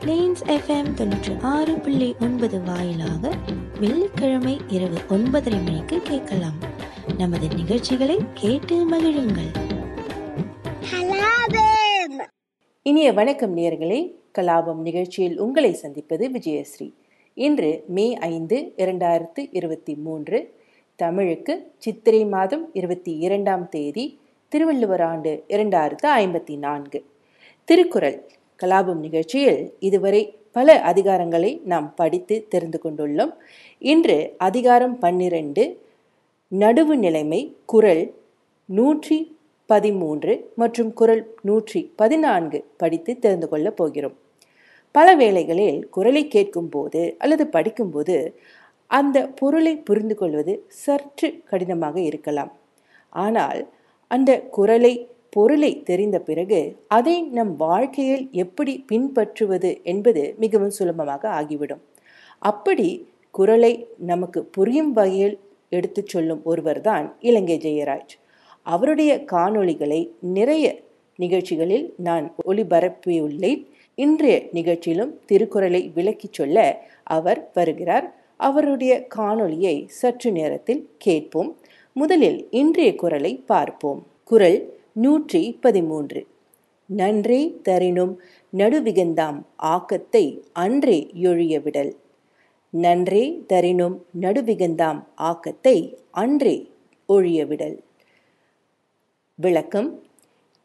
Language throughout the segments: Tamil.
பிளேன்ஸ் எஃப்எம் தொண்ணூற்றி ஆறு புள்ளி ஒன்பது வாயிலாக வெள்ளிக்கிழமை இரவு ஒன்பதரை மணிக்கு கேட்கலாம். நமது நிகழ்ச்சிகளை கேட்டு மகிழுங்கள். இனிய வணக்கம் நேயர்களே. கலாபம் நிகழ்ச்சியில் உங்களை சந்திப்பது விஜயஸ்ரீ. இன்று மே ஐந்து இரண்டாயிரத்து இருபத்தி மூன்று தமிழுக்கு சித்திரை மாதம் இருபத்தி இரண்டாம் தேதி திருவள்ளுவர் ஆண்டு இரண்டாயிரத்து ஐம்பத்தி நான்கு. திருக்குறள் கலாபம் நிகழ்ச்சியில் இதுவரை பல அதிகாரங்களை நாம் படித்து தெரிந்து கொண்டுள்ளோம். இன்று அதிகாரம் பன்னிரண்டு நடுவு நிலைமை குரல் நூற்றி பதிமூன்று மற்றும் குரல் நூற்றி பதினான்கு படித்து தெரிந்து கொள்ளப் போகிறோம். பல வேளைகளில் குரலை கேட்கும்போது அல்லது படிக்கும்போது அந்த பொருளை புரிந்து கொள்வது சற்று கடினமாக இருக்கலாம். ஆனால் அந்த குரலை பொருளை தெரிந்த பிறகு அதை நம் வாழ்க்கையில் எப்படி பின்பற்றுவது என்பது மிகவும் சுலபமாக ஆகிவிடும். அப்படி குரலை நமக்கு புரியும் வகையில் எடுத்துச் சொல்லும் ஒருவர்தான் இலங்கை ஜெயராஜ். அவருடைய காணொளிகளை நிறைய நிகழ்ச்சிகளில் நான் ஒளிபரப்பியுள்ளேன். இன்றைய நிகழ்ச்சியிலும் திருக்குறளை விளக்கிச் சொல்ல அவர் வருகிறார். அவருடைய காணொளியை சற்று நேரத்தில் கேட்போம். முதலில் இன்றைய குரலை பார்ப்போம். குரல் நூற்றி பதிமூன்று நன்றே தரினும் நடுவிகந்தாம் ஆக்கத்தை அன்றே எழிய விடல் நன்றே தரினும் நடுவிகந்தாம் ஆக்கத்தை அன்றே ஒழியவிடல். விளக்கம்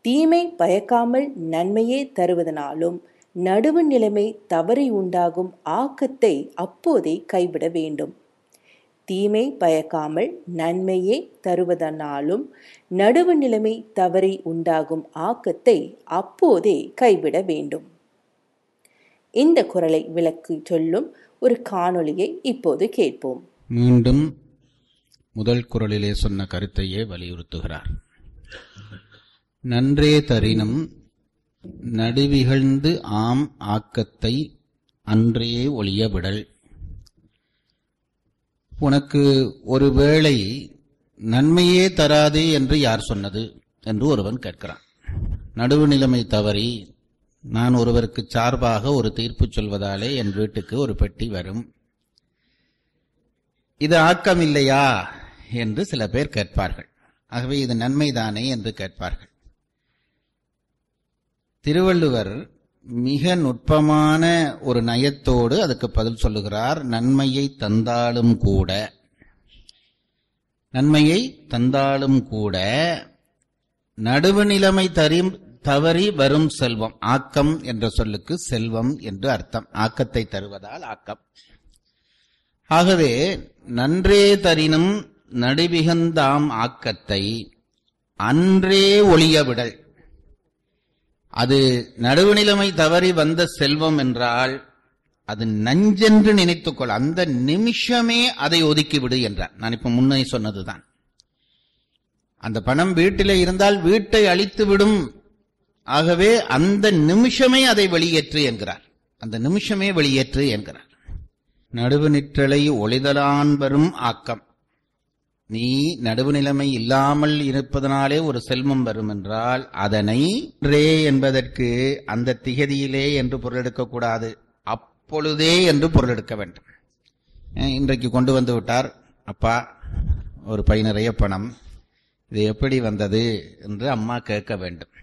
தீமை பயக்காமல் நன்மையே தருவதனாலும் நடுவு நிலைமை தவறி உண்டாகும் ஆக்கத்தை அப்போதே கைவிட வேண்டும். தீமை பயக்காமல் நன்மையே தருவதனாலும் நடுவு நிலைமை தவறி உண்டாகும் ஆக்கத்தை அப்போதே கைவிட வேண்டும். இந்த குரலை விளக்கி சொல்லும் ஒரு காணொளியை இப்போது கேட்போம். மீண்டும் முதல் குரலிலே சொன்ன கருத்தையே வலியுறுத்துகிறார். நன்றே தரினும் நடுவிகழ்ந்து ஆம் ஆக்கத்தை அன்றே விடல் உனக்கு ஒருவேளை நன்மையே தராது என்று யார் சொன்னது என்று ஒருவன் கேட்கிறான். நடுவு நிலைமை தவறி நான் ஒருவருக்கு சார்பாக ஒரு தீர்ப்பு சொல்வதாலே என் வீட்டுக்கு ஒரு பெட்டி வரும். இது ஆக்கம் இல்லையா என்று சில பேர் கேட்பார்கள். ஆகவே இது நன்மைதானே என்று கேட்பார்கள். திருவள்ளுவர் மிக நுட்பமான ஒரு நயத்தோடு அதுக்கு பதில் சொல்லுகிறார். நன்மையை தந்தாலும் கூட. நன்மையை தந்தாலும் கூட. நடுவு நிலைமை தரி தவறி வரும் செல்வம். ஆக்கம் என்ற சொல்லுக்கு செல்வம் என்று அர்த்தம். ஆக்கத்தை தருவதால் ஆக்கம். ஆகவே நன்றே தரினும் நடுவிகந்தாம் ஆக்கத்தை அன்றே ஒளியவிடல். அது நடுவுநிலைமை தவறி வந்த செல்வம் என்றால் அது நஞ்சென்று நினைத்துக்கொள் அந்த நிமிஷமே அதை ஒதுக்கிவிடு என்றார் நான் இப்ப முன்னே சொன்னதுதான். அந்த பணம் வீட்டிலே இருந்தால் வீட்டை அழித்து விடும் ஆகவே அந்த நிமிஷமே அதை வெளியேற்று என்கிறார். அந்த நிமிஷமே வெளியேற்று என்கிறார். நடுவு நிற்றலை ஒளிதலான் வரும் ஆக்கம். நீ நடுவு நிலைமை இல்லாமல் இருப்பதனாலே ஒரு செல்வம் வரும் என்றால் அதனை ரே என்பதற்கு அந்த திகதியிலே என்று பொருள் எடுக்கக்கூடாது அப்பொழுதே என்று பொருள் எடுக்க வேண்டும். இன்றைக்கு கொண்டு வந்து விட்டார். அப்பா ஒரு பை நிறைய பணம். இது எப்படி வந்தது என்று அம்மா கேட்க வேண்டும்.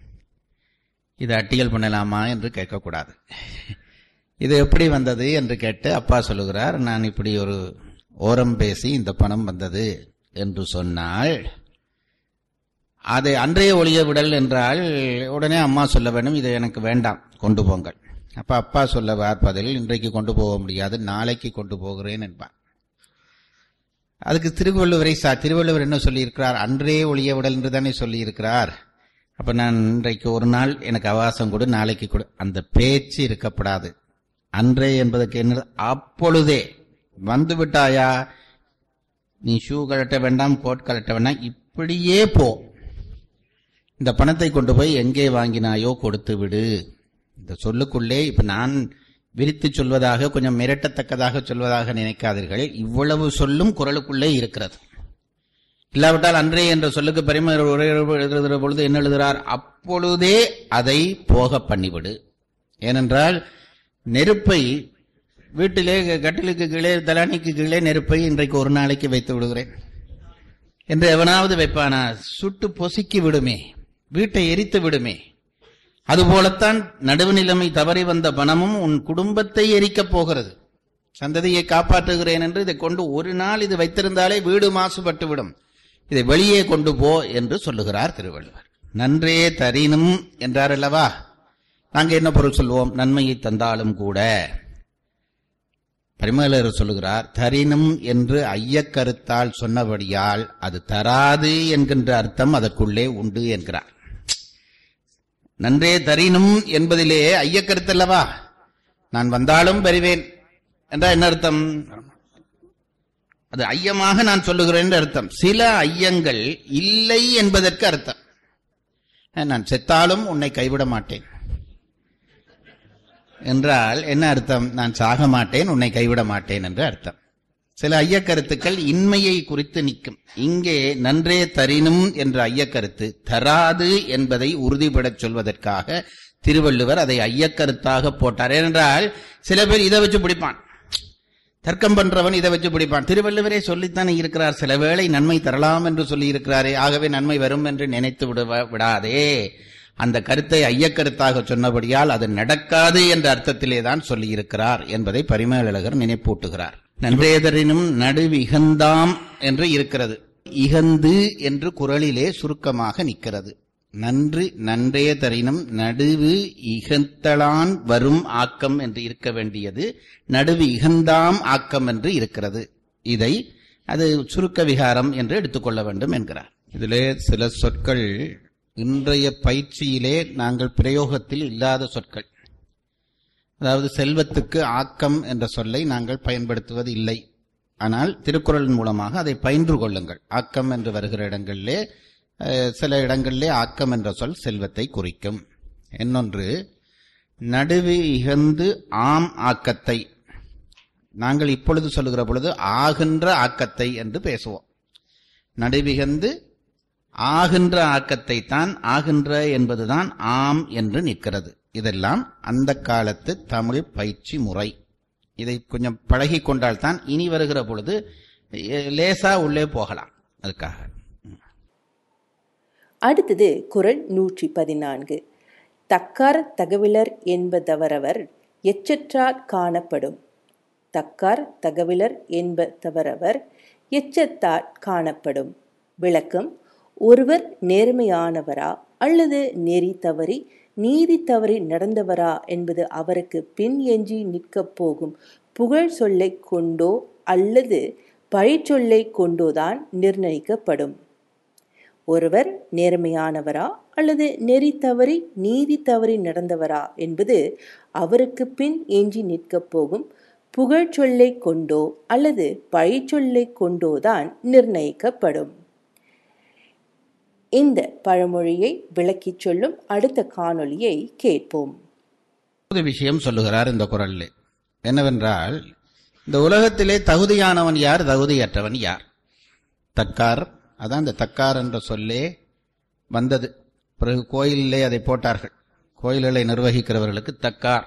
இது அட்டியல் பண்ணலாமா என்று கேட்கக்கூடாது இது எப்படி வந்தது என்று கேட்டு அப்பா சொல்லுகிறார் நான் இப்படி ஒரு ஓரம் பேசி இந்த பணம் வந்தது. என்று சொன்னால் அதை அன்றைய ஒளிய விடல் என்றால் உடனே அம்மா சொல்ல வேண்டும் இதை எனக்கு வேண்டாம் கொண்டு போங்கள். அப்ப அப்பா சொல்ல பார்ப்பதில் இன்றைக்கு கொண்டு போக முடியாது நாளைக்கு கொண்டு போகிறேன் என்பார் அதுக்கு திருவள்ளுவரை சா திருவள்ளுவர் என்ன சொல்லியிருக்கிறார்? அன்றே ஒளிய விடல் என்று தானே சொல்லியிருக்கிறார். அப்போ நான் இன்றைக்கு ஒரு நாள் எனக்கு அவகாசம் கொடு நாளைக்கு கொடு. அந்த பேச்சு இருக்கப்படாது. அன்றே என்பதற்கு என்ன அப்பொழுதே. வந்து விட்டாயா? நீ ஷூ கழட்ட வேண்டாம் கோட் கழட்ட வேண்டாம் இப்படியே போ. இந்த பணத்தை கொண்டு போய் எங்கே வாங்கினாயோ கொடுத்து விடு. இந்த சொல்லுக்குள்ளே இப்ப நான் விரித்து சொல்வதாக கொஞ்சம் மிரட்டத்தக்கதாக சொல்வதாக நினைக்காதீர்கள். இவ்வளவு சொல்லும் குரலுக்குள்ளே இருக்கிறது. இல்லாவிட்டால் அன்றே என்ற சொல்லுக்கு பெருமை எழுதுகிற பொழுது என்ன எழுதுகிறார்? அப்பொழுதே அதை போக பண்ணிவிடு. ஏனென்றால் நெருப்பை வீட்டிலே கட்டிலுக்கு கீழே தலானிக்கு கீழே நெருப்பை இன்றைக்கு ஒரு நாளைக்கு வைத்து விடுகிறேன். என்று எவனாவது வைப்பானா சுட்டு பொசுக்கி விடுமே வீட்டை எரித்து விடுமே. அதுபோலத்தான் நடுவு நிலைமை தவறி வந்த பணமும் உன் குடும்பத்தை எரிக்கப் போகிறது. சந்ததியை காப்பாற்றுகிறேன் என்று இதை கொண்டு ஒரு நாள் இது வைத்திருந்தாலே வீடு மாசுபட்டு விடும். இதை வெளியே கொண்டு போ என்று சொல்லுகிறார் திருவள்ளுவர். நன்றே தரினும் என்றார் அல்லவா? நாங்கள் என்ன பொருள் சொல்வோம்? நன்மையை தந்தாலும் கூட. பரிமலர் சொல்லுகிறார் தரினும் என்று ஐயக்கருத்தால் சொன்னபடியால் அது தராது என்கின்ற அர்த்தம் அதற்குள்ளே உண்டு என்கிறார். நன்றே தரினும் என்பதிலே ஐயக்கருத்தல்லவா நான் வந்தாலும் பெறுவேன் என்றால் என்ன அர்த்தம்? அது ஐயமாக நான் சொல்லுகிறேன் என்று அர்த்தம். சில ஐயங்கள் இல்லை என்பதற்கு அர்த்தம். நான் செத்தாலும் உன்னை கைவிட மாட்டேன். என்றால் என்ன அர்த்தம்? நான் சாக மாட்டேன் உன்னை கைவிட மாட்டேன் என்று அர்த்தம். சில ஐயக்கருத்துக்கள் இன்மையை குறித்து நிற்கும். இங்கே நன்றே தரினும் என்ற ஐயக்கருத்து தராது என்பதை உறுதிபடச் சொல்வதற்காக திருவள்ளுவர் அதை ஐயக்கருத்தாக போட்டார். ஏனென்றால் சில பேர் இதை வச்சு பிடிப்பான். தர்க்கம் பண்றவன் இதை வச்சு பிடிப்பான். திருவள்ளுவரே சொல்லித்தானே இருக்கிறார். சில வேளை நன்மை தரலாம் என்று சொல்லி இருக்கிறாரே ஆகவே நன்மை வரும் என்று நினைத்து விட விடாதே. அந்த கருத்தை ஐயக்கருத்தாக சொன்னபடியால் அது நடக்காது என்ற அர்த்தத்திலே தான் சொல்லியிருக்கிறார் என்பதை பரிமேலழகர் நினைப்பூட்டுகிறார். நன்றேதரினும் நடுவிகந்தாம் என்று இருக்கிறது. இகந்து என்று குரலிலே சுருக்கமாக நிற்கிறது. நன்று நன்றே தரினும் நடுவு இகந்தளான் வரும் ஆக்கம் என்று இருக்க வேண்டியது நடுவு இகந்தாம் ஆக்கம் என்று இருக்கிறது. இதை அது சுருக்க விகாரம் என்று எடுத்துக்கொள்ள வேண்டும் என்கிறார். இதிலே சில சொற்கள் இன்றைய பயிற்சியிலே நாங்கள் பிரயோகத்தில் இல்லாத சொற்கள். அதாவது செல்வத்துக்கு ஆக்கம் என்ற சொல்லை நாங்கள் பயன்படுத்துவது இல்லை. ஆனால் திருக்குறள் மூலமாக அதை பயின்று கொள்ளுங்கள். ஆக்கம் என்று வருகிற இடங்களிலே சில இடங்களிலே ஆக்கம் என்ற சொல் செல்வத்தை குறிக்கும். இன்னொன்று நடுவு இகந்து ஆம் ஆக்கத்தை. நாங்கள் இப்பொழுது சொல்லுகிற பொழுது ஆகின்ற ஆக்கத்தை என்று பேசுவோம். நடுவிகந்து ஆகின்ற ஆக்கத்தை தான் ஆகின்ற என்பதுதான் ஆம் என்று நிற்கிறது. இதெல்லாம் அந்த காலத்து தமிழ் பயிற்சி முறை. இதை கொஞ்சம் பழகி கொண்டால் தான் இனி வருகிற பொழுது லேசா உள்ளே போகலாம். அதுக்காக. அடுத்தது குரல் நூற்றி பதினான்கு தக்கார் தகவலர் என்பதவரவர் எச்சற்றார் காணப்படும். தக்கார் தகவலர் என்பதவரவர் எச்சத்தார் காணப்படும். விளக்கம் ஒருவர் நேர்மையானவரா அல்லது நெறி தவறி நீதி தவறி நடந்தவரா என்பது அவருக்கு பின் எஞ்சி நிற்கப் போகும். புகழ் சொல்லை கொண்டோ அல்லது பழிச்சொல்லை கொண்டோதான் நிர்ணயிக்கப்படும். ஒருவர் நேர்மையானவரா அல்லது நெறி தவறி நீதி தவறி நடந்தவரா என்பது அவருக்கு பின் எஞ்சி நிற்கப் போகும். புகழ்ச்சொல்லை கொண்டோ அல்லது பழிச்சொல்லை கொண்டோதான் நிர்ணயிக்கப்படும். இந்த பழமொழியை விளக்கிச் சொல்லும் அடுத்த காணொளியை கேட்போம். ஒரு விஷயம் சொல்லுகிறார் இந்த குரல்ல. என்னவென்றால் இந்த உலகத்திலே தகுதியானவன் யார் தகுதியற்றவன் யார்? தக்கார் அதான் இந்த தக்கார் என்ற சொல்லே வந்தது. பிறகு கோயிலிலே அதை போட்டார்கள். கோயில்களை நிர்வகிக்கிறவர்களுக்கு தக்கார்.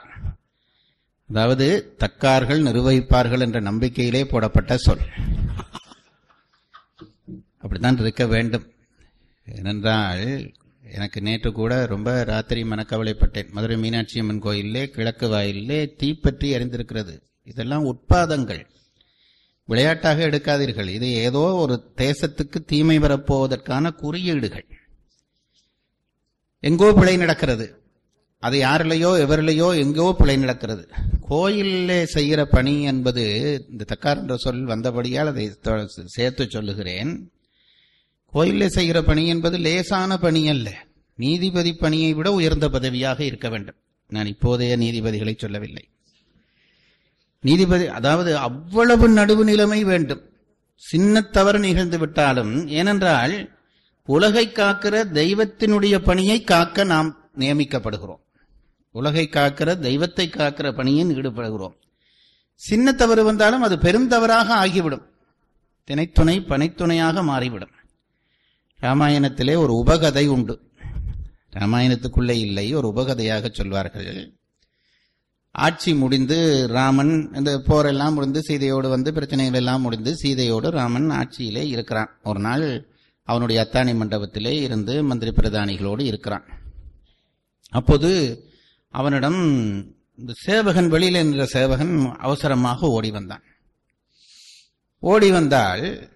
அதாவது தக்கார்கள் நிர்வகிப்பார்கள் என்ற நம்பிக்கையிலே போடப்பட்ட சொல். அப்படித்தான் இருக்க வேண்டும். ஏனென்றால் எனக்கு நேற்று கூட ரொம்ப ராத்திரி மனக்கவலைப்பட்டேன். மதுரை மீனாட்சி அம்மன் கோயிலே கிழக்கு வாயிலே தீப்பற்றி அறிந்திருக்கிறது இதெல்லாம் உட்பாதங்கள். விளையாட்டாக எடுக்காதீர்கள். இது ஏதோ ஒரு தேசத்துக்கு தீமை வரப்போவதற்கான குறியீடுகள். எங்கோ பிழை நடக்கிறது. அது யாரிலையோ எவரிலையோ எங்கோ பிழை நடக்கிறது. கோயிலில் செய்கிற பணி என்பது இந்த தக்கார் என்ற சொல் வந்தபடியால் அதை சேர்த்து சொல்லுகிறேன். கோயிலே செய்கிற பணி என்பது லேசான பணி அல்ல. நீதிபதி பணியை விட உயர்ந்த பதவியாக இருக்க வேண்டும். நான் இப்போதைய நீதிபதிகளை சொல்லவில்லை. நீதிபதி அதாவது அவ்வளவு நடுவு நிலைமை வேண்டும். சின்ன தவறு நிகழ்ந்து விட்டாலும் ஏனென்றால் உலகை காக்கிற தெய்வத்தினுடைய பணியை காக்க நாம் நியமிக்கப்படுகிறோம். உலகை காக்கிற தெய்வத்தை காக்கிற பணியில் ஈடுபடுகிறோம். சின்ன தவறு வந்தாலும் அது பெருந்தவறாக ஆகிவிடும். தினைத்துணை பனைத்துணையாக மாறிவிடும். ராமாயணத்திலே ஒரு உபகதை உண்டு. ராமாயணத்துக்குள்ளே இல்லை ஒரு உபகதையாக சொல்வார்கள். ஆட்சி முடிந்து ராமன் இந்த போரெல்லாம் முடிந்து சீதையோடு வந்து பிரச்சனைகள் எல்லாம் முடிந்து சீதையோடு ராமன் ஆட்சியிலே இருக்கிறான். ஒரு நாள் அவனுடைய அத்தானி மண்டபத்திலே இருந்து மந்திரி பிரதானிகளோடு இருக்கிறான். அப்போது அவனிடம் இந்த சேவகன் வெளியில் நின்ற சேவகன் அவசரமாக ஓடி வந்தான். ஓடி வந்தால்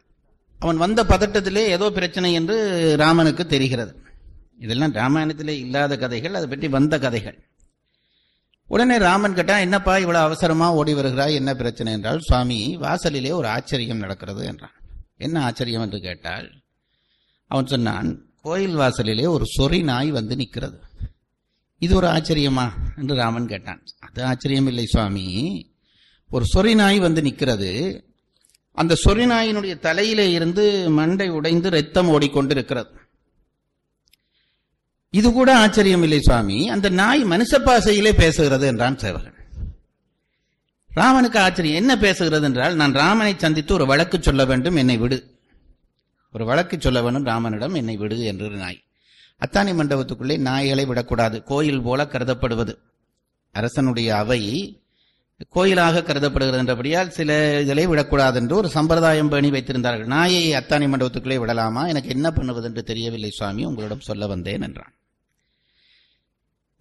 அவன் வந்த பதட்டத்திலே ஏதோ பிரச்சனை என்று ராமனுக்கு தெரிகிறது. இதெல்லாம் ராமாயணத்திலே இல்லாத கதைகள் அதை பற்றி வந்த கதைகள். உடனே ராமன் கேட்டா என்னப்பா இவ்வளவு அவசரமா ஓடி வருகிறாய்? என்ன பிரச்சனை? என்றால் சுவாமி வாசலிலே ஒரு ஆச்சரியம் நடக்கிறது என்றான். என்ன ஆச்சரியம்? என்று கேட்டால் அவன் சொன்னான் கோயில் வாசலிலே ஒரு சொறி நாய் வந்து நிற்கிறது. இது ஒரு ஆச்சரியமா? என்று ராமன் கேட்டான். அது ஆச்சரியம் இல்லை சுவாமி. ஒரு சொறி நாய் வந்து நிற்கிறது. அந்த சொறி நாயினுடைய தலையிலே இருந்து மண்டை உடைந்து ரத்தம் ஓடிக்கொண்டிருக்கிறது. இது கூட ஆச்சரியம் இல்லை சுவாமி. அந்த நாய் மனுஷ பாசையிலே பேசுகிறது என்றான் சேவகன். ராமனுக்கு ஆச்சரியம். என்ன பேசுகிறது என்றால் நான் ராமனை சந்தித்து ஒரு வழக்கு சொல்ல வேண்டும் என்னை விடு. ஒரு வழக்கு சொல்ல வேண்டும் ராமனிடம் என்னை விடு என்று நாய். அத்தானி மண்டபத்துக்குள்ளே நாய்களை விடக்கூடாது. கோயில் போல கருதப்படுவது. அரசனுடைய அவை கோயிலாக கருதப்படுகிறது என்றபடியால் சில இதிலே விடக்கூடாது என்று ஒரு சம்பிரதாயம் பேணி வைத்திருந்தார்கள். நாயை அத்தானி மண்டபத்துக்குள்ளே விடலாமா? எனக்கு என்ன பண்ணுவது என்று தெரியவில்லை சுவாமி. உங்களிடம் சொல்ல வந்தேன் என்றான்.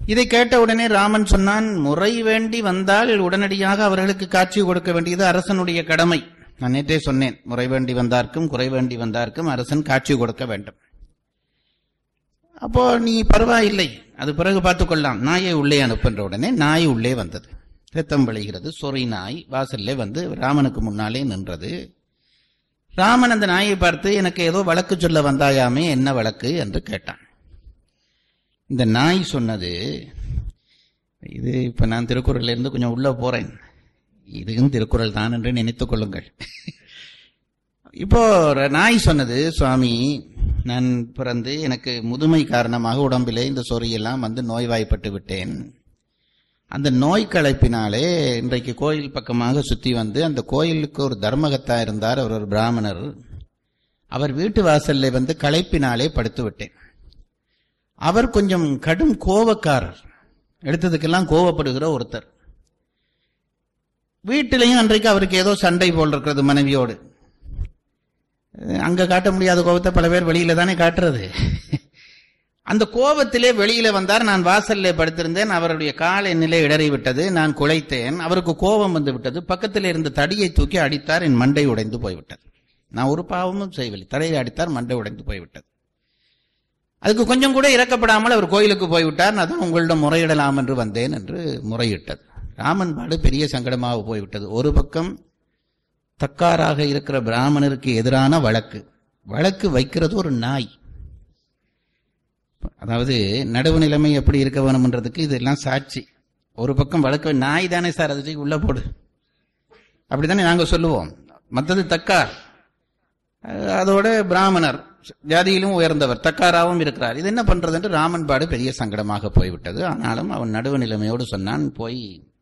இதை கேட்ட உடனே ராமன் சொன்னான் முறை வேண்டி வந்தால் உடனடியாக அவர்களுக்கு காட்சி கொடுக்க வேண்டியது அரசனுடைய கடமை. நான் நேற்றே சொன்னேன் முறை வேண்டி வந்தார்க்கும் குறை வேண்டி வந்தார்க்கும் அரசன் காட்சி கொடுக்க வேண்டும். அப்போ நீ பரவாயில்லை. அது பிறகு பார்த்துக்கொள்ளலாம். நாயை உள்ளே அனுப்புன்ற உடனே நாய் உள்ளே வந்தது. ரத்தம் வழிகிறது சொறி நாய் வாசல்ல வந்து ராமனுக்கு முன்னாலே நின்றது. ராமன் அந்த நாயை பார்த்து எனக்கு ஏதோ வழக்கு சொல்ல வந்தாயாமே என்ன வழக்கு? என்று கேட்டான். இந்த நாய் சொன்னது இது இப்ப நான் திருக்குறள்ல இருந்து கொஞ்சம் உள்ள போறேன். இதுவும் திருக்குறள் தான் என்று நினைத்துக் கொள்ளுங்கள். இப்போ நாய் சொன்னது சுவாமி நான் பிறந்து எனக்கு முதுமை காரணமாக உடம்பிலே இந்த சொறியெல்லாம் வந்து நோய்வாய்ப்பட்டு விட்டேன். அந்த நோய் களைப்பினாலே இன்றைக்கு கோயில் பக்கமாக சுத்தி வந்து அந்த கோயிலுக்கு ஒரு தர்மகத்தா இருந்தார் அவர் ஒரு பிராமணர். அவர் வீட்டு வாசல்ல வந்து களைப்பினாலே படுத்து விட்டேன். அவர் கொஞ்சம் கடும் கோபக்காரர் எடுத்ததுக்கெல்லாம் கோவப்படுகிற ஒருத்தர். வீட்டிலையும் அன்றைக்கு அவருக்கு ஏதோ சண்டை போல் இருக்கிறது மனைவியோடு. அங்க காட்ட முடியாத கோபத்தை பல பேர் வெளியில தானே காட்டுறது. அந்த கோபத்திலே வெளியில வந்தார் நான் வாசல்ல படுத்திருந்தேன் அவருடைய கால் என்னிலே இடறிவிட்டது நான் குலைத்தேன் அவருக்கு கோபம் வந்து விட்டது பக்கத்தில் இருந்த தடியை தூக்கி அடித்தார் என் மண்டை உடைந்து போய்விட்டது. நான் ஒரு பாவமும் செய்யவில்லை தடையை அடித்தார் மண்டை உடைந்து போய்விட்டது. அதுக்கு கொஞ்சம் கூட இறக்கப்படாமல் அவர் கோயிலுக்கு போய்விட்டார் நான் தான் உங்களிடம் முறையிடலாம் என்று வந்தேன் என்று முறையிட்டது. ராமன் பாடு பெரிய சங்கடமாக போய்விட்டது. ஒரு பக்கம் தக்காராக இருக்கிற பிராமணருக்கு எதிரான வழக்கு. வழக்கு வைக்கிறது ஒரு நாய். அதாவது நடுவு நிலைமை எப்படி இருக்க வேணும்ன்றதுக்கு இதெல்லாம் சாட்சி. ஒரு பக்கம் வழக்கு நாய் தானே சார் அது உள்ள போடு. அப்படித்தானே நாங்க சொல்லுவோம். மற்றது தக்கார். அதோட பிராமணர் ஜாதியிலும் உயர்ந்தவர் தக்காராவும் இருக்கிறார். இது என்ன பண்றது என்று ராமன் பாடு பெரிய சங்கடமாக போய்விட்டது. ஆனாலும் அவன் நடுவு நிலைமையோடு சொன்னான் போய்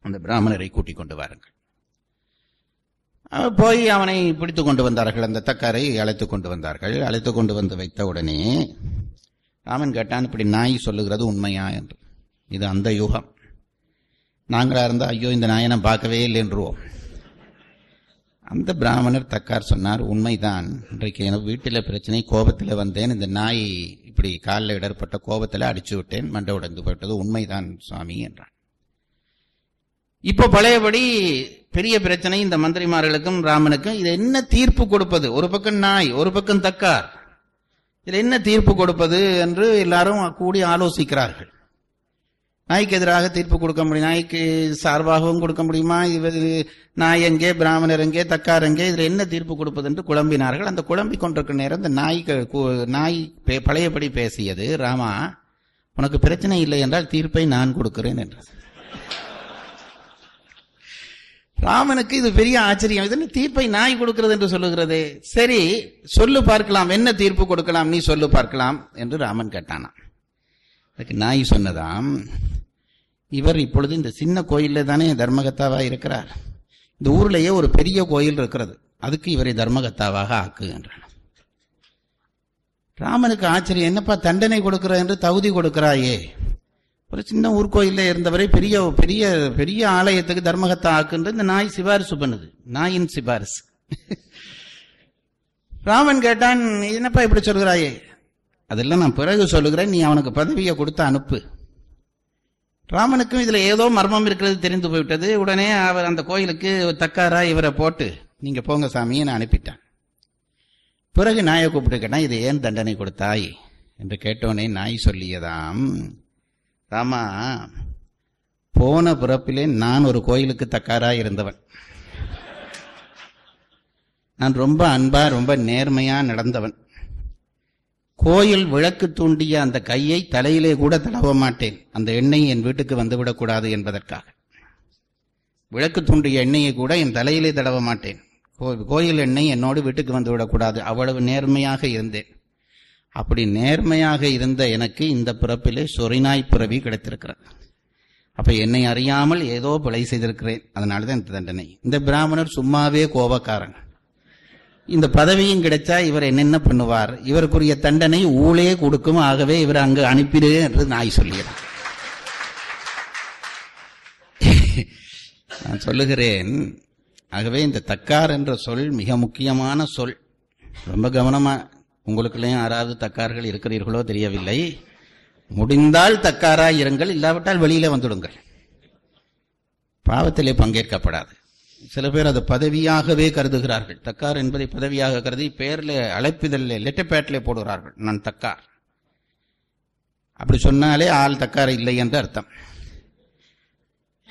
அந்த பிராமணரை கூட்டிக் கொண்டு வாருங்கள். போய் அவனை பிடித்து கொண்டு வந்தார்கள். அந்த தக்காரை அழைத்து கொண்டு வந்தார்கள். அழைத்து கொண்டு வந்து வைத்த உடனே ராமன் கேட்டான் இப்படி நாய் சொல்லுகிறது உண்மையா என்று. இது அந்த யுகம். நாங்களா இருந்தா ஐயோ இந்த நாயை நான் பார்க்கவே இல்லை என்றுவோம். அந்த பிராமணர் தக்கார் சொன்னார் உண்மைதான். இன்றைக்கு எனக்கு வீட்டில் பிரச்சனை கோபத்தில் வந்தேன். இந்த நாய் இப்படி காலில் இடர்பட்ட கோபத்தில் அடிச்சு விட்டேன். மண்டை உடைந்து போயிட்டது உண்மைதான் சுவாமி என்றான். இப்போ பழையபடி பெரிய பிரச்சனை இந்த மந்திரிமார்களுக்கும் ராமனுக்கும். இது என்ன தீர்ப்பு கொடுப்பது? ஒரு பக்கம் நாய் ஒரு பக்கம் தக்கார். இதில் என்ன தீர்ப்பு கொடுப்பது என்று எல்லாரும் கூடி ஆலோசிக்கிறார்கள். நாய்க்கு எதிராக தீர்ப்பு கொடுக்க முடியும். நாய்க்கு சார்பாகவும் கொடுக்க முடியுமா? இது நாய் எங்கே பிராமணர் எங்கே தக்கார் எங்கே? இதில் என்ன தீர்ப்பு கொடுப்பது என்று குழம்பினார்கள். அந்த குழம்பி கொண்டிருக்கிற நேரம் இந்த நாய்க்கு நாய் பழையபடி பேசியது ராமா உனக்கு பிரச்சனை இல்லை என்றால் தீர்ப்பை நான் கொடுக்கிறேன் என்றது ராமனுக்கு இது பெரிய ஆச்சரியம். இது தீர்ப்பை நாய் கொடுக்கிறது என்று சொல்லுகிறது? சரி சொல்லு பார்க்கலாம். என்ன தீர்ப்பு கொடுக்கலாம்? நீ சொல்லு பார்க்கலாம் என்று ராமன் கேட்டானா. அதுக்கு நாய் சொன்னதாம் இவர் இப்பொழுது இந்த சின்ன கோயில்ல தானே தர்மகத்தாவா இருக்கிறார். இந்த ஊர்லயே ஒரு பெரிய கோயில் இருக்கிறது. அதுக்கு இவரை தர்மகத்தாவாக ஆக்கு என்றான். ராமனுக்கு ஆச்சரியம். என்னப்பா தண்டனை கொடுக்கிற என்று தகுதி கொடுக்கிறாயே. ஒரு சின்ன ஊர்கோயில்ல இருந்தவரை பெரிய பெரிய பெரிய ஆலயத்துக்கு தர்மகத்தா ஆக்குன்ற இந்த நாய் சிபாரிசு பண்ணுது. நாயின் சிபாரிசு. ராமன் கேட்டான் என்னப்பா இப்படி சொல்கிறாயே? அதெல்லாம் நான் பிறகு சொல்லுகிறேன். நீ அவனுக்கு பதவியை கொடுத்து அனுப்பு. ராமனுக்கும் இதுல ஏதோ மர்மம் இருக்கிறது தெரிந்து போய்விட்டது. உடனே அவர் அந்த கோயிலுக்கு தக்காரா இவரை போட்டு நீங்க போங்க சாமியை நான் அனுப்பிட்டேன். பிறகு நாயை கூப்பிட்டு கேட்டான் இது ஏன் தண்டனை கொடுத்தாய்? என்று கேட்டோனே நாய் சொல்லியதாம் ராமா போன பிறப்பிலே நான் ஒரு கோயிலுக்கு தக்காராக இருந்தவன். நான் ரொம்ப அன்பா ரொம்ப நேர்மையா நடந்தவன். கோயில் விளக்கு தூண்டிய அந்த கையை தலையிலே கூட தடவ மாட்டேன். அந்த எண்ணெய் என் வீட்டுக்கு வந்துவிடக்கூடாது என்பதற்காக. விளக்கு தூண்டிய எண்ணெயை கூட என் தலையிலே தடவ மாட்டேன். கோ- கோயில் எண்ணெய் என்னோடு வீட்டுக்கு வந்து விடக்கூடாது. அவ்வளவு நேர்மையாக இருந்தேன். அப்படி நேர்மையாக இருந்த எனக்கு இந்த பிறப்பிலே சொரிநாய் பிறவி கிடைத்திருக்கிறது. அப்ப என்னை அறியாமல் ஏதோ பிழை செய்திருக்கிறேன். அதனாலதான் இந்த தண்டனை. இந்த பிராமணர் சும்மாவே கோபக்காரன். இந்த பதவியும் கிடைச்சா இவர் என்னென்ன பண்ணுவார்? இவருக்குரிய தண்டனை ஊழே கொடுக்கும். ஆகவே இவர் அங்கு அனுப்பிடு என்று நாய் சொல்லுகிறார் நான் சொல்லுகிறேன். ஆகவே இந்த தக்கார் என்ற சொல் மிக முக்கியமான சொல். ரொம்ப கவனமா உங்களுக்குள்ளேயும் யாராவது தக்கார்கள் இருக்கிறீர்களோ தெரியவில்லை. முடிந்தால் தக்காரா இருங்கள் இல்லாவிட்டால் வெளியில வந்துடுங்கள். பாவத்திலே பங்கேற்கப்படாது. சில பேர் அது பதவியாகவே கருதுகிறார்கள். தக்கார் என்பதை பதவியாக கருதி பேர்ல அழைப்பிதழில் லெட்டர் போடுகிறார்கள். நான் தக்கார். அப்படி சொன்னாலே ஆள் தக்கார் இல்லை என்று அர்த்தம்.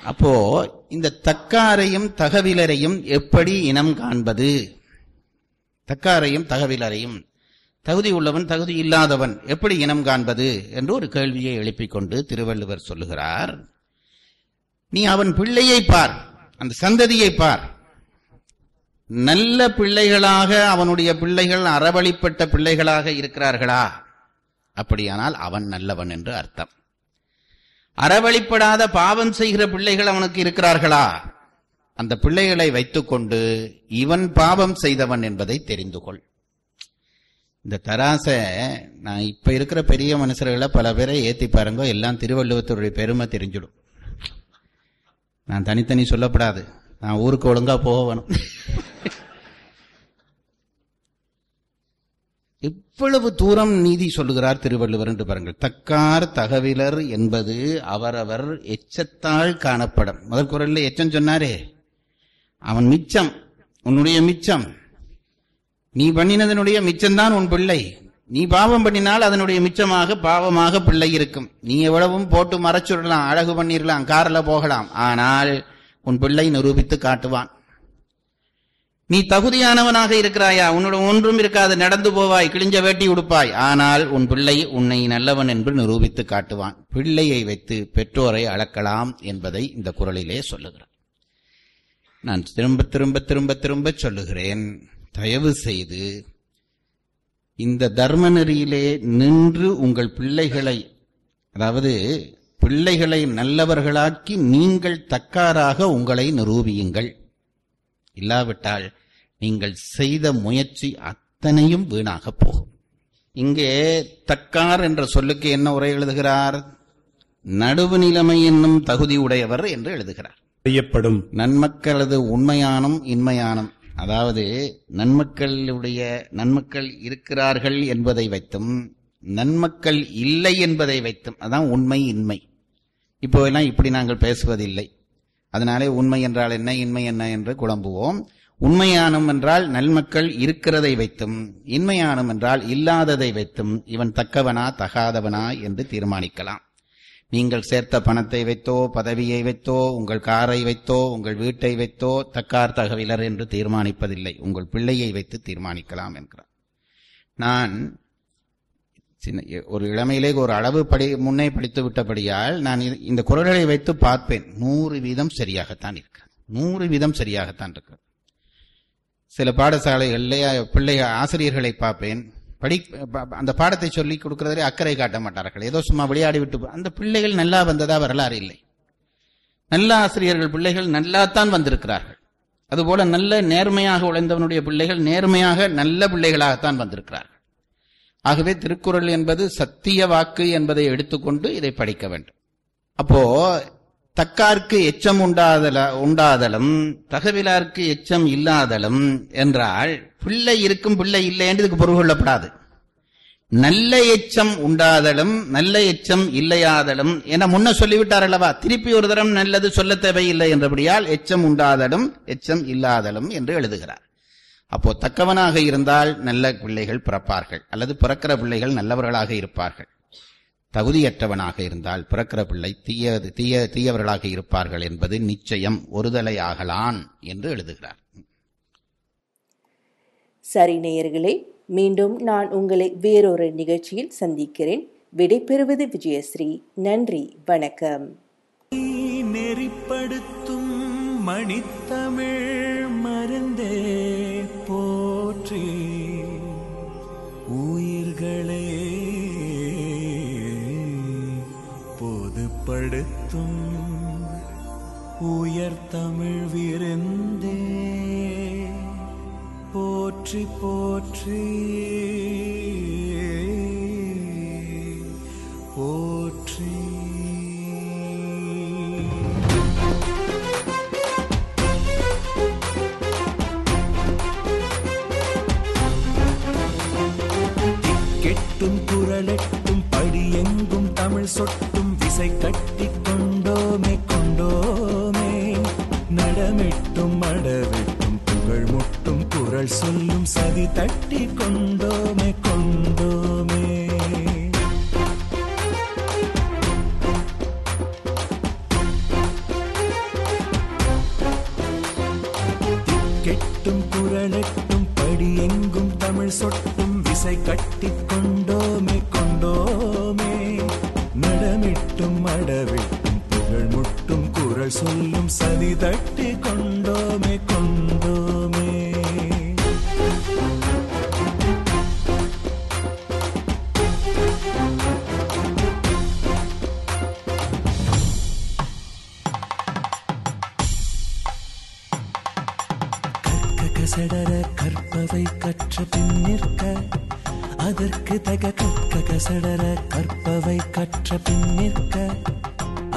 அப்போ இந்த தக்காரையும் தகவிலரையும் எப்படி இனம் காண்பது? தக்காரையும் தகவிலரையும் தகுதி உள்ளவன் தகுதி இல்லாதவன் எப்படி இனம் காண்பது என்று ஒரு கேள்வியை எழுப்பிக் கொண்டு திருவள்ளுவர் சொல்லுகிறார். நீ அவன் பிள்ளையை பார் அந்த சந்ததியை பார். நல்ல பிள்ளைகளாக அவனுடைய பிள்ளைகள் அறவழிப்பட்ட பிள்ளைகளாக இருக்கிறார்களா? அப்படியானால் அவன் நல்லவன் என்று அர்த்தம். அறவழிப்படாத பாவம் செய்கிற பிள்ளைகள் அவனுக்கு இருக்கிறார்களா? அந்த பிள்ளைகளை வைத்துக்கொண்டு இவன் பாவம் செய்தவன் என்பதை தெரிந்து கொள். இந்த தராசை நான் இப்போ இருக்கிற பெரிய மனுஷர்களை பல பேரை ஏற்றி பாருங்க எல்லாம் திருவள்ளுவத்துடைய பெருமை தெரிஞ்சிடும். நான் தனித்தனி சொல்லப்படாது. நான் ஊருக்கு ஒழுங்காக போக வேணும். இவ்வளவு தூரம் நீதி சொல்லுகிறார் திருவள்ளுவர் என்று பாருங்கள். தக்கார் தகவிலர் என்பது அவரவர் எச்சத்தால் காணப்படும். முதல் குரல்ல எச்சம் சொன்னாரே. அவன் மிச்சம் உன்னுடைய மிச்சம். நீ பண்ணினதனுடைய மிச்சம்தான் உன் பிள்ளை. நீ பாவம் பண்ணினால் அதனுடைய மிச்சமாக பாவமாக பிள்ளை இருக்கும். நீ எவ்வளவும் போட்டு மறைச்சுடலாம் அழகு பண்ணிடலாம் காரில் போகலாம். ஆனால் உன் பிள்ளை நிரூபித்து காட்டுவான். நீ தகுதியானவனாக இருக்கிறாயா? உன்னோட ஒன்றும் இருக்காது. நடந்து போவாய் கிழிஞ்ச வேட்டி உடுப்பாய். ஆனால் உன் பிள்ளை உன்னை நல்லவன் என்று நிரூபித்து காட்டுவான். பிள்ளையை வைத்து பெற்றோரை அளக்கலாம் என்பதை இந்த குரலிலே சொல்லுகிறான் நான் திரும்ப திரும்ப திரும்ப திரும்ப சொல்லுகிறேன். தயவு செய்து இந்த தர்ம நெறியிலே நின்று உங்கள் பிள்ளைகளை அதாவது பிள்ளைகளை நல்லவர்களாக்கி நீங்கள் தக்காராக உங்களை நிரூபியுங்கள். இல்லாவிட்டால் நீங்கள் செய்த முயற்சி அத்தனையும் வீணாக போகும். இங்கே தக்கார் என்ற சொல்லுக்கு என்ன உரை எழுதுகிறார்? நடுவு நிலைமை என்னும் தகுதி உடையவர் என்று எழுதுகிறார். செய்யப்படும் நன்மக்களது உண்மையானும் இன்மையானும் அதாவது நன்மக்களுடைய நன்மக்கள் இருக்கிறார்கள் என்பதை வைத்தும் நன்மக்கள் இல்லை என்பதை வைத்தும் அதான் உண்மை இன்மை. இப்போ எல்லாம் இப்படி நாங்கள் பேசுவதில்லை. அதனாலே உண்மை என்றால் என்ன இன்மை என்ன என்று குழம்புவோம். உண்மையானும் என்றால் நன்மக்கள் இருக்கிறதை வைத்தும் இன்மையானும் என்றால் இல்லாததை வைத்தும் இவன் தக்கவனா தகாதவனா என்று தீர்மானிக்கலாம். நீங்கள் சேர்த்த பணத்தை வைத்தோ பதவியை வைத்தோ உங்கள் காரை வைத்தோ உங்கள் வீட்டை வைத்தோ தக்கார் தகவலர் என்று தீர்மானிப்பதில்லை. உங்கள் பிள்ளையை வைத்து தீர்மானிக்கலாம் என்கிறார். நான் சின்ன ஒரு இளமையிலே ஒரு அளவு படி முன்னே படித்து விட்டபடியால் நான் இந்த குரல்களை வைத்து பார்ப்பேன். நூறு வீதம் சரியாகத்தான் இருக்கிறது. நூறு வீதம் சரியாகத்தான் இருக்கிறது. சில பாடசாலைகளில் பிள்ளைய ஆசிரியர்களை பார்ப்பேன். படி அந்த பாடத்தை சொல்லி கொடுக்கறதிலே அக்கறை காட்ட மாட்டார்கள். ஏதோ சும்மா விளையாடி விட்டு அந்த பிள்ளைகள் நல்லா வந்ததா வரலாறு இல்லை. நல்ல ஆசிரியர்கள் பிள்ளைகள் நல்லாத்தான் வந்திருக்கிறார்கள். அதுபோல நல்ல நேர்மையாக உழைந்தவனுடைய பிள்ளைகள் நேர்மையாக நல்ல பிள்ளைகளாகத்தான் வந்திருக்கிறார்கள். ஆகவே திருக்குறள் என்பது சத்திய வாக்கு என்பதை எடுத்துக்கொண்டு இதை படிக்க வேண்டும். அப்போ தக்கார்க்கு எச்சம் உண்டாதல உண்டாதலும் தகவிலார்க்கு எச்சம் இல்லாதலும் என்றால் பிள்ளை இருக்கும் பிள்ளை இல்லை என்று இதுக்கு பொருள் கொள்ளப்படாது. நல்ல எச்சம் உண்டாதலும் நல்ல எச்சம் இல்லையாதலும் என முன்ன சொல்லிவிட்டார் அல்லவா? திருப்பி ஒரு தரம் நல்லது சொல்ல தேவையில்லை என்றபடியால் எச்சம் உண்டாதலும் எச்சம் இல்லாதலும் என்று எழுதுகிறார். அப்போ தக்கவனாக இருந்தால் நல்ல பிள்ளைகள் பிறப்பார்கள் அல்லது பிறக்கிற பிள்ளைகள் நல்லவர்களாக இருப்பார்கள். தகுதியற்றவனாக இருந்தால் பிறக்கிற பிள்ளை தீய தீய தீயவர்களாக இருப்பார்கள் என்பது நிச்சயம் ஒருதலை ஆகலான் என்று எழுதுகிறார். சரி நேயர்களே மீண்டும் நான் உங்களை வேறொரு நிகழ்ச்சியில் சந்திக்கிறேன். விடைபெறுவது விஜயஸ்ரீ. நன்றி வணக்கம். நெறிப்படுத்தும் மணித்தமிழ் மருந்தே போற்றி. உயிர்களே படுத்தும் உயர் தமிழ் விருந்தே. போற்றி போற்றி. போற்றி. கெட்டும் குரலெட்டும் படியெங்கும் தமிழ் சொட்டும் விசை கட்டி கொண்டோமே கொண்டோமே. நடமிட்டும் அடவிட்டும் புகழ் முட்டும் குரல் சொல்லும் சதி தட்டி கொண்டோமே கொண்டோமே. கெட்டும் குரலெட்டும் படியெங்கும் தமிழ் சொட்டும் விசை கட்டி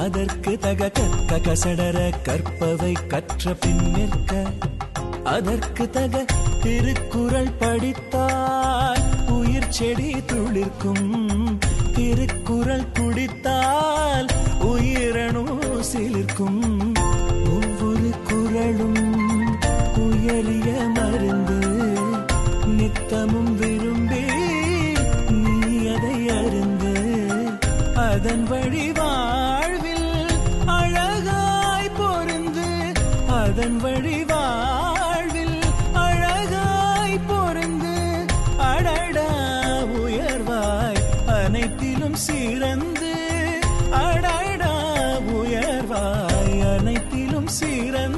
அதற்கு தக கற்க கசடர கற்பவை கற்ற பின் நிற்க. அதற்கு தக திருக்குறள் படித்தால் உயிர் செடி துளிர்க்கும். திருக்குறள் குடித்தால் உயிரணு சிலிர்க்கும். ஒவ்வொரு குரலும் உயரிய மருந்து. நித்தமும் விரும்பி நீ அதை அருந்து அதன் வழி சிறந்து